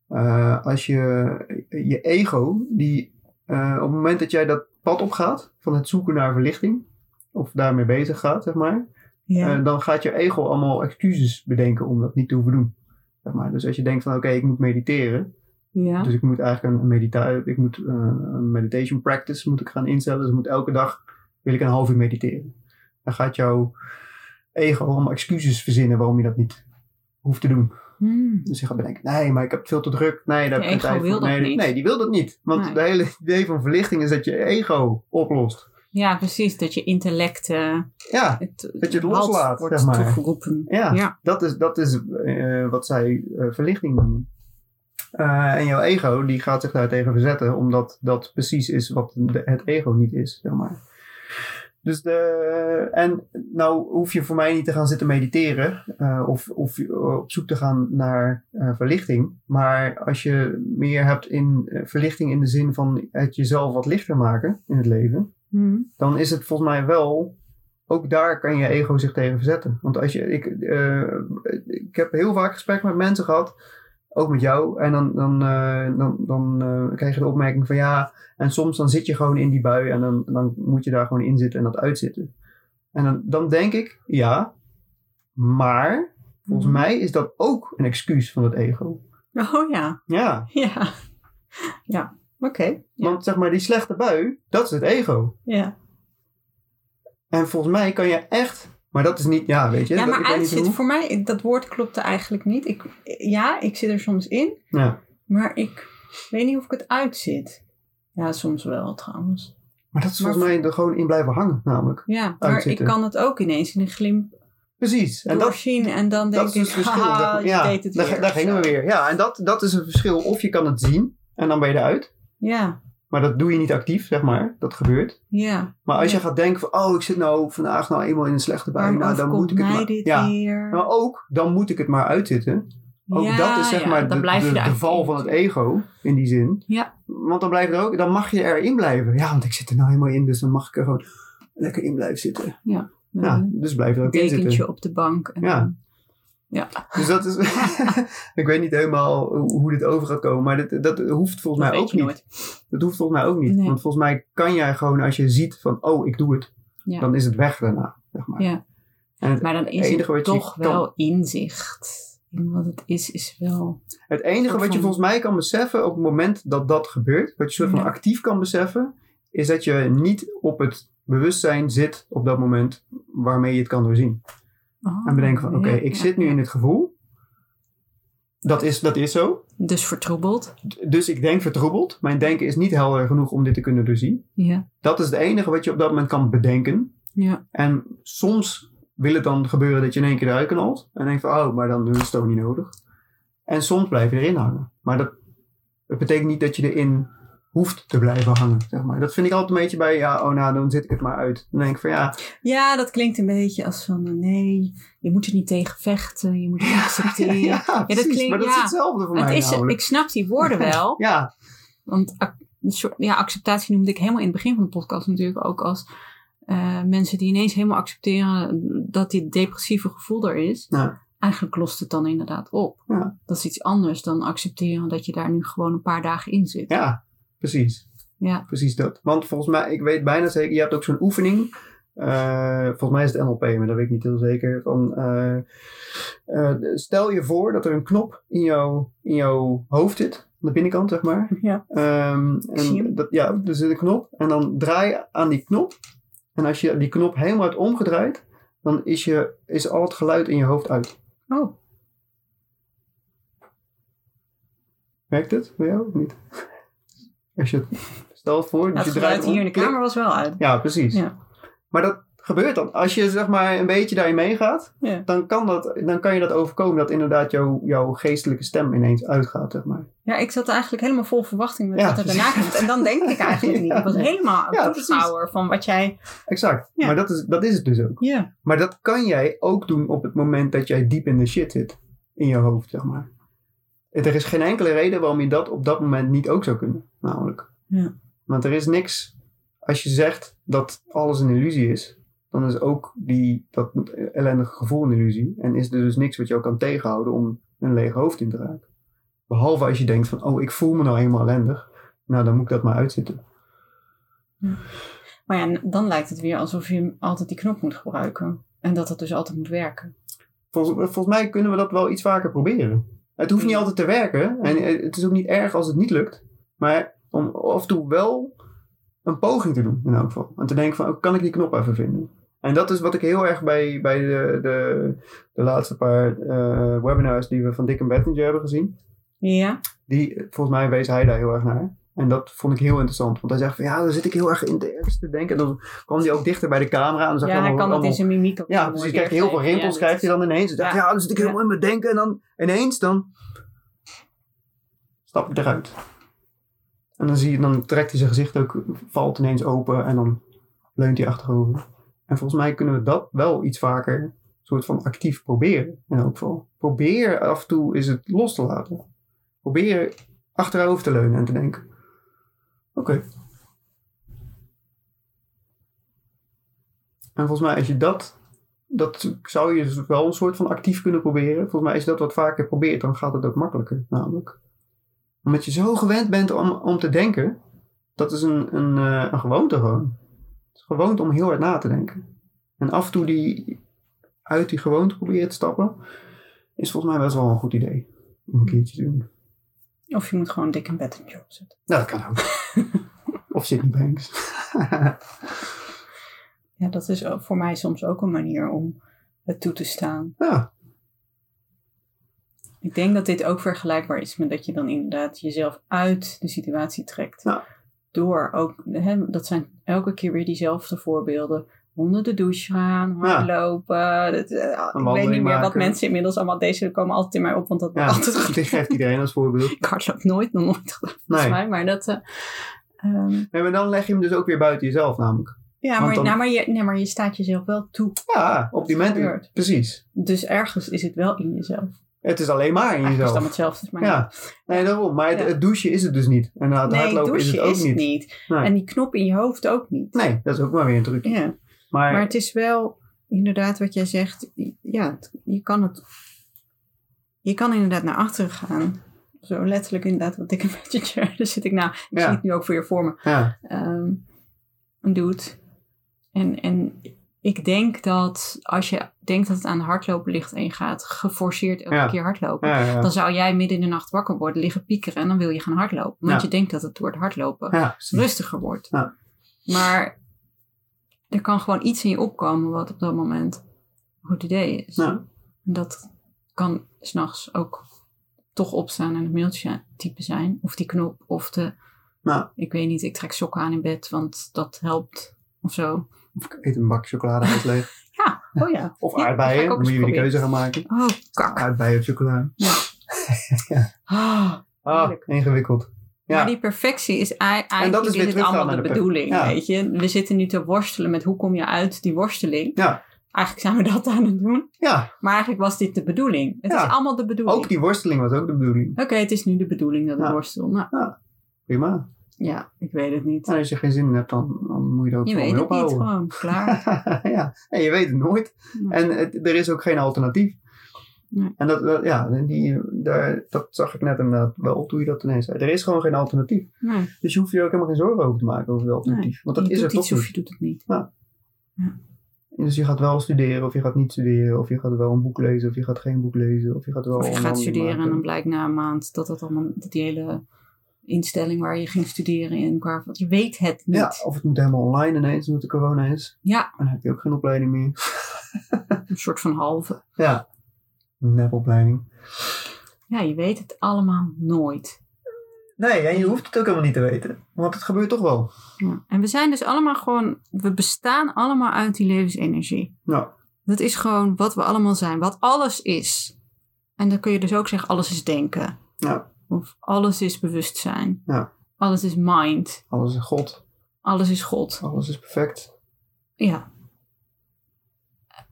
eh, als je je ego, die eh, op het moment dat jij dat pad opgaat van het zoeken naar verlichting, of daarmee bezig gaat, zeg maar, Ja. eh, dan gaat je ego allemaal excuses bedenken om dat niet te hoeven doen. Zeg maar. Dus als je denkt van oké, ik moet mediteren, ja. dus ik moet eigenlijk een, medita ik moet, eh, een meditation practice moet ik gaan instellen, dus ik moet elke dag wil ik een half uur mediteren. Dan gaat jouw ego allemaal excuses verzinnen waarom je dat niet hoeft te doen. Hmm. Dus je gaat bedenken, nee, maar ik heb het veel te druk. Nee, daar heb ik tijd voor. dat nee, niet. nee, die wil dat niet. Want Nee. de hele idee van verlichting is dat je ego oplost. Ja, precies. Dat je intellect eh, Ja, het, Dat je het loslaat, wordt zeg maar. toegeroepen. ja, Ja. dat is, dat is eh, wat zij eh, verlichting noemen. En jouw ego, die gaat zich daar tegen verzetten, omdat dat precies is wat de- het ego niet is, zeg maar. Dus de, en nou hoef je voor mij niet te gaan zitten mediteren of, of op zoek te gaan naar verlichting. Maar als je meer hebt in verlichting in de zin van het jezelf wat lichter maken in het leven, Hmm. dan is het volgens mij wel. Ook daar kan je ego zich tegen verzetten. Want als je. Ik, eh, ik heb heel vaak gesprekken met mensen gehad. Ook met jou. En dan, dan, eh, dan, dan eh, krijg je de opmerking van ja. En soms dan zit je gewoon in die bui. En dan, dan moet je daar gewoon in zitten en dat uitzitten. En dan, dan denk ik ja. Maar volgens Mhm. mij is dat ook een excuus van het ego. Oh ja. Ja. Ja. Ja. Oké. Ja. Want zeg maar, die slechte bui, dat is het ego. ja. En volgens mij kan je echt... Maar dat is niet... Ja, weet je. ja, maar uitzitten, voor mij, dat woord klopte eigenlijk niet. Ik, ja, ik zit er soms in, Ja. maar ik weet niet of ik het uitzit. Ja, soms wel trouwens. Maar dat is Maar volgens mij er gewoon in blijven hangen, namelijk. Ja, maar Uitzitten. ik kan het ook ineens in een glimp Precies. En dat, en dan denk dat is ik, het verschil. haha, Daar- je ja, deed het daar, weer. daar gingen we weer. Ja, en dat, dat is een verschil. Of je kan het zien en dan ben je eruit. Ja, Maar dat doe je niet actief, zeg maar. Dat gebeurt. ja. Maar als Ja. je gaat denken van... Oh, ik zit nou vandaag nou eenmaal in een slechte bui. Nou, dan moet ik het maar... dit Ja, weer? maar ook, dan moet ik het maar uitzitten. Ook Ja, dat is zeg ja, maar de, de, val van het ego, in die zin. Ja. Want dan blijf je er ook, dan mag je erin blijven. Ja, want ik zit er nou helemaal in, dus dan mag ik er gewoon lekker in blijven zitten. Ja, een dus blijf er ook in dekentje zitten. op de bank. En Ja. Ja. Dus dat is, ik weet niet helemaal hoe dit over gaat komen, maar dit, dat hoeft volgens Dat mij ook niet. nooit. Dat hoeft volgens mij ook niet. Nee. Want volgens mij kan jij gewoon, als je ziet van, oh, ik doe het, Ja. dan is het weg daarna. Zeg maar. Ja. En het, Maar dan is enige het wat je toch kan- wel inzicht. In wat het is, is wel... het enige wat je volgens mij kan beseffen op het moment dat dat gebeurt, wat je soort van Ja. actief kan beseffen, is dat je niet op het bewustzijn zit op dat moment waarmee je het kan doorzien. Oh, En bedenken van, oké, ja, ik ja, zit nu in het gevoel. Dat is, dat is zo. Dus vertroebeld. Dus ik denk vertroebeld. Mijn denken is niet helder genoeg om dit te kunnen doorzien. Ja. Dat is het enige wat je op dat moment kan bedenken. Ja. En soms wil het dan gebeuren dat je in één keer eruit knalt. En denk van, oh, maar dan is het niet nodig. En soms blijf je erin hangen. Maar dat, dat betekent niet dat je erin hoeft te blijven hangen, zeg maar. Dat vind ik altijd een beetje bij, ja, oh nou, dan zit ik het maar uit. Dan denk ik van, ja, ja, dat klinkt een beetje als van... eh, Nee, je moet er niet tegen vechten. Je moet het accepteren. ja, precies. klinkt- maar dat is hetzelfde voor het mij is, namelijk. ik snap die woorden wel. Ja, Want ja, acceptatie noemde ik helemaal in het begin van de podcast natuurlijk ook als eh, mensen die ineens helemaal accepteren dat dit depressieve gevoel er is. Ja. Eigenlijk lost het dan inderdaad op. Ja. Dat is iets anders dan accepteren dat je daar nu gewoon een paar dagen in zit. ja, precies. Ja. Precies dat. Want volgens mij, ik weet bijna zeker, je hebt ook zo'n oefening. Eh, volgens mij is het NLP, maar dat weet ik niet heel zeker. Van, eh, eh, stel je voor dat er een knop in, jouw in jouw hoofd zit, aan de binnenkant zeg maar. Ja. Hem. en dat, ja, er zit een knop en dan draai je aan die knop. En als je die knop helemaal hebt omgedraaid, dan is, je, is al het geluid in je hoofd uit. Oh, Werkt het voor jou of niet? Als je het stel voor, ja, dus het je draait hier in de kamer was wel uit. Ja, precies. Ja. Maar dat gebeurt dan. Als je zeg maar een beetje daarin meegaat, Ja. dan kan, dat, dan kan je dat overkomen dat inderdaad jouw, jouw geestelijke stem ineens uitgaat, zeg maar. ja, ik zat eigenlijk helemaal vol verwachting met wat er daarna komt. En dan denk ik eigenlijk niet. Ik was helemaal een toeschouwer van wat jij... Exact. Maar dat is, dat is het dus ook. Ja. Maar dat kan jij ook doen op het moment dat jij diep in de shit zit. In je hoofd, zeg maar. Er is geen enkele reden waarom je dat op dat moment niet ook zou kunnen, namelijk. Ja. Want er is niks, als je zegt dat alles een illusie is, dan is ook die, dat ellendige gevoel een illusie. En is er dus niks wat jou kan tegenhouden om een leeg hoofd in te raken. Behalve als je denkt van, oh, ik voel me nou helemaal ellendig. Nou, dan moet ik dat maar uitzitten. Maar ja, dan lijkt het weer alsof je altijd die knop moet gebruiken. En dat het dus altijd moet werken. Volgens, volgens mij kunnen we dat wel iets vaker proberen. Het hoeft niet altijd te werken. En het is ook niet erg als het niet lukt. Maar om af en toe wel een poging te doen, in elk geval. En te denken van, oh, kan ik die knop even vinden? En dat is wat ik heel erg bij, bij de, de, de laatste paar eh, webinars die we van Dick en Bettinger hebben gezien. Ja. Die, volgens mij wees hij daar heel erg naar. En dat vond ik heel interessant. Want hij zegt van, ja, dan zit ik heel erg in de ergens te denken. En dan kwam hij ook dichter bij de camera. En dan zag Ja, hij allemaal- kan dat in allemaal- zijn mimiek ook ja, precies. Krijg je heel veel rimpels, krijgt hij dan ineens. En zegt, Ja. ja, dan zit ik helemaal in mijn denken. En dan ineens, dan stap ik eruit. En dan zie je, dan trekt hij zijn gezicht ook, valt ineens open. En dan leunt hij achterover. En volgens mij kunnen we dat wel iets vaker, soort van actief proberen. In elk geval. Probeer af en toe is het los te laten. Probeer achterover te leunen en te denken. Oké. En volgens mij als je dat, dat zou je dus wel een soort van actief kunnen proberen. Volgens mij als je dat wat vaker probeert, dan gaat het ook makkelijker namelijk. Omdat je zo gewend bent om, om te denken, dat is een, een, eh, een gewoonte gewoon. Het is gewoonte om heel hard na te denken. En af en toe die, uit die gewoonte proberen te stappen, is volgens mij best wel een goed idee. Om een keertje te doen. Of je moet gewoon dik in bed een job zetten. Nou, dat kan ook. of Sydney Banks. Ja, dat is voor mij soms ook een manier om het toe te staan. ja, Ik denk dat dit ook vergelijkbaar is met dat je dan inderdaad jezelf uit de situatie trekt. Ja. Door ook, hè, dat zijn elke keer weer diezelfde voorbeelden. Onder de douche gaan, Ja. hardlopen. Dat, eh, ik weet niet meer wat mensen inmiddels allemaal... Deze komen altijd in mij op, want dat ja. altijd geeft iedereen als voorbeeld. Ik hardloop nooit, nog nooit gedaan volgens Nee. mij. Maar dat... eh, ehm, Nee, maar dan leg je hem dus ook weer buiten jezelf namelijk. ja, maar, dan- nou, maar, je, nee, maar je staat jezelf wel toe. Ja, op die moment. Precies. Dus ergens is het wel in jezelf. Het is alleen maar in is het jezelf. dan hetzelfde. Maar Ja, nee, daarom. Maar het, Ja. het douchen is het dus niet. En het nee, hardlopen is het ook is niet. niet. Nee. En die knop in je hoofd ook niet. Nee, dat is ook maar weer een trucje. Ja. Maar, Maar het is wel inderdaad wat jij zegt. Ja, je kan het. Je kan inderdaad naar achteren gaan. Zo letterlijk inderdaad, wat ik een beetje. Daar zit ik nou. Ik Ja. zie het nu ook voor je voor me. ja, doet. En, en ik denk dat als je denkt dat het aan hardlopen ligt en je gaat geforceerd elke Ja. keer hardlopen. ja, ja. Dan zou jij midden in de nacht wakker worden, liggen piekeren en dan wil je gaan hardlopen. Want je denkt dat het door het hardlopen rustiger wordt. Maar er kan gewoon iets in je opkomen wat op dat moment een goed idee is. Ja. En dat kan s'nachts ook toch opstaan en een mailtje typen zijn. Of die knop, of de, Nou, ik weet niet, ik trek sokken aan in bed, want dat helpt. Of zo. of ik eet een bak chocolade uit leeg. Ja, oh ja. Of Ja, aardbeien. ik Dan moet je weer die keuze gaan maken. Oh, kak. Aardbeien of chocolade. Ah, Ah, Heerlijk. ingewikkeld. Ja, Maar die perfectie is dat eigenlijk is is weer het teruggaan allemaal de bedoeling, Ja. weet je. We zitten nu te worstelen met hoe kom je uit die worsteling. ja, Eigenlijk zijn we dat aan het doen. ja, Maar eigenlijk was dit de bedoeling. Het Ja. is allemaal de bedoeling. ook die worsteling was ook de bedoeling. Oké, het is nu de bedoeling dat ik worstel. Nou, Prima. ja, ik weet het niet. Nou, als je geen zin in hebt, dan, dan moet je er ook je gewoon weet mee het niet, ophouden. gewoon. Klaar. ja, en je weet het nooit. En het, er is ook geen alternatief. Nee. En dat, dat- ja, die, daar, dat zag ik net inderdaad wel toen je dat ineens zei. Er is gewoon geen alternatief. Nee, Dus je hoeft je ook helemaal geen zorgen over te maken over het alternatief. Want dat je is doet er iets toch of niet. je doet het niet. Dus je gaat wel studeren of je gaat niet studeren. Of je gaat wel een boek lezen of je gaat geen boek lezen. Of je gaat wel Of je gaat studeren en dan blijkt na een maand dat dat allemaal, dat die hele instelling waar je ging studeren in elkaar valt. Je weet het niet. Ja, of het moet helemaal online ineens omdat de corona is. Ja, Dan heb je ook geen opleiding meer. een soort van halve. Ja, nepopleiding. Ja, je weet het allemaal nooit. Nee, en je hoeft het ook helemaal niet te weten. Want het gebeurt toch wel. Ja. En we zijn dus allemaal gewoon, we bestaan allemaal uit die levensenergie. Nou, Dat is gewoon wat we allemaal zijn, wat alles is. En dan kun je dus ook zeggen, alles is denken. ja, Of alles is bewustzijn. Ja. Alles is mind. alles is God. Alles is God. Alles is perfect. Ja.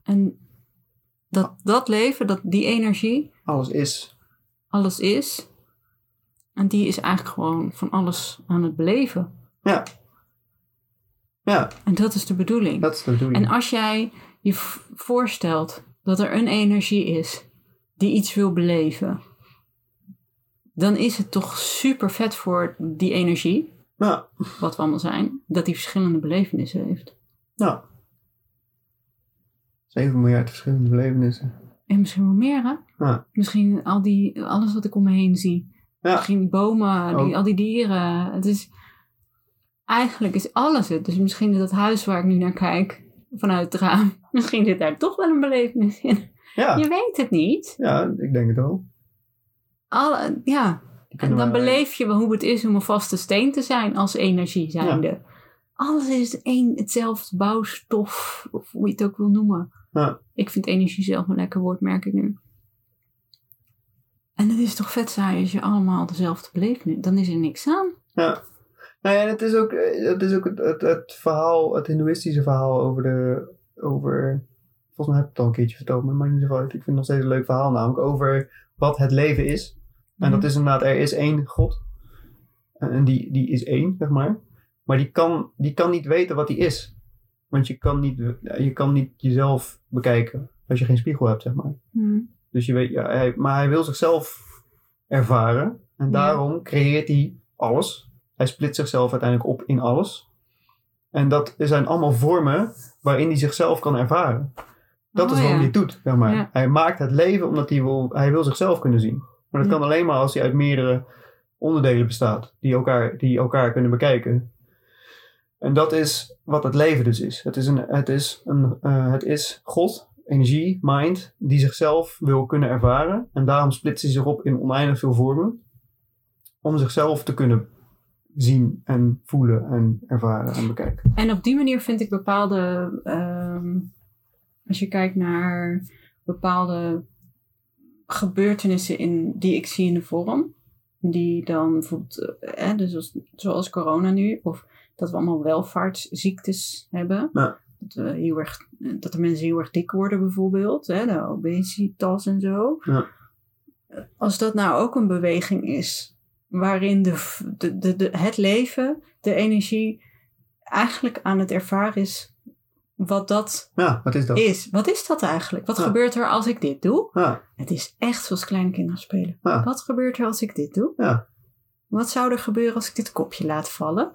En dat, dat leven, dat, die energie, Alles is. alles is. En die is eigenlijk gewoon van alles aan het beleven. Ja. Ja, En dat is de bedoeling. dat is de bedoeling. En als jij je voorstelt dat er een energie is die iets wil beleven, dan is het toch super vet voor die energie, wat we allemaal zijn, dat die verschillende belevenissen heeft. nou. 7 miljard verschillende belevenissen. En misschien wel meer, hè? Ja. Misschien al die, alles wat ik om me heen zie. Ja. Misschien die bomen, die, al die dieren. Het is, eigenlijk is alles het. Dus misschien is dat huis waar ik nu naar kijk, vanuit het raam, misschien zit daar toch wel een belevenis in. Ja, Je weet het niet. ja, ik denk het wel. Alle, ja, En dan beleef je hoe het is om een vaste steen te zijn als energie zijnde. Alles is één, hetzelfde bouwstof, of hoe je het ook wil noemen. Ja. Ik vind energie zelf een lekker woord, merk ik nu. En het is toch vet saai als je allemaal dezelfde belevenis... Dan is er niks aan. Ja. Nou ja, en het is ook, eh, het, is ook het, het, het verhaal, het hindoeïstische verhaal over de, over, volgens mij heb ik het al een keertje verteld, maar het maakt niet zoveel uit. Ik vind het nog steeds een leuk verhaal namelijk, over wat het leven is. En dat is inderdaad, er is één God. En die, die is één, zeg maar. Maar die kan, die kan niet weten wat die is. Want je kan, niet, je kan niet jezelf bekijken als je geen spiegel hebt, zeg maar. Hm. Dus je weet, ja, hij, maar hij wil zichzelf ervaren. En daarom creëert hij alles. Hij split zichzelf uiteindelijk op in alles. En dat zijn allemaal vormen waarin hij zichzelf kan ervaren. Dat Oh, is waarom ja. hij het doet, zeg maar. Ja. Hij maakt het leven omdat hij wil, hij wil zichzelf kunnen zien. Maar dat Ja. kan alleen maar als hij uit meerdere onderdelen bestaat die elkaar, die elkaar kunnen bekijken. En dat is wat het leven dus is. Het is, een, het is, een, eh, het is God, energie, mind, die zichzelf wil kunnen ervaren. En daarom splitst hij zich op in oneindig veel vormen. Om zichzelf te kunnen zien en voelen en ervaren en bekijken. En op die manier vind ik bepaalde, ehm, als je kijkt naar bepaalde gebeurtenissen in, die ik zie in de vorm, die dan bijvoorbeeld, eh, dus zoals, zoals corona nu, of dat we allemaal welvaartsziektes hebben. Ja. Dat, we heel erg, dat de mensen heel erg dik worden bijvoorbeeld, hè, de obesitas en zo. Ja. Als dat nou ook een beweging is, waarin de, de, de, de, het leven, de energie, eigenlijk aan het ervaren is wat dat Ja, wat is dat? is. Wat is dat eigenlijk? Wat Ja. gebeurt er als ik dit doe? Ja, Het is echt zoals kleine kinderen spelen. Wat gebeurt er als ik dit doe? ja, Wat zou er gebeuren als ik dit kopje laat vallen?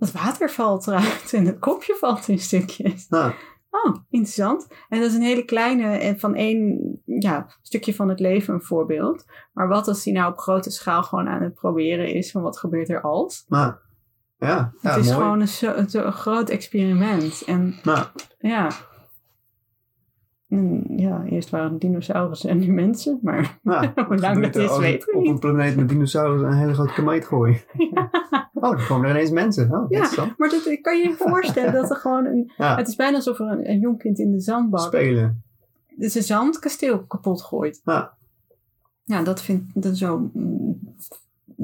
Het water valt eruit en het kopje valt in stukjes. ja, Oh, interessant. En dat is een hele kleine en van één ja, stukje van het leven een voorbeeld. Maar wat als die nou op grote schaal gewoon aan het proberen is van wat gebeurt er als? ja. Ja, ja, het is mooi. gewoon een, zo- een, een groot experiment. En ja. En ja, eerst waren het dinosaurussen en nu mensen, maar ja. Hoe lang dat er is, als we weten we Op niet. een planeet met dinosaurus een hele grote komeet gooien. ja. Oh, dan komen er ineens mensen. Oh, Ja, maar dat, kan je je voorstellen dat er gewoon een... Ja, Het is bijna alsof er een, een jong kind in de zandbak spelen. dus een zandkasteel kapot gooit. Ja. Ja, dat vind dat zo mm,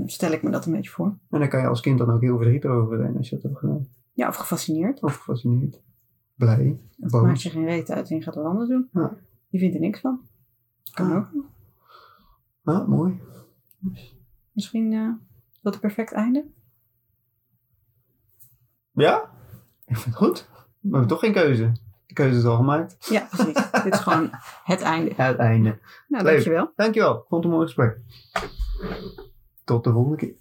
stel ik me dat een beetje voor. En daar kan je als kind dan ook heel verdrietig over zijn als je dat hebt gedaan. Ja, of gefascineerd. Of gefascineerd. Blij. Dat Boos. maakt je geen reet uit en je gaat wat anders doen. Ja. Je vindt er niks van. Kan Ah. ook. Ja, mooi. Misschien eh wat een perfect einde. Ja? Ik vind het goed. We hebben toch geen keuze. De keuze is al gemaakt. Ja, precies. Dit is gewoon het einde. Het einde. Nou, Leuk. dankjewel. Dankjewel. Vond het een mooi gesprek. Tot de volgende keer.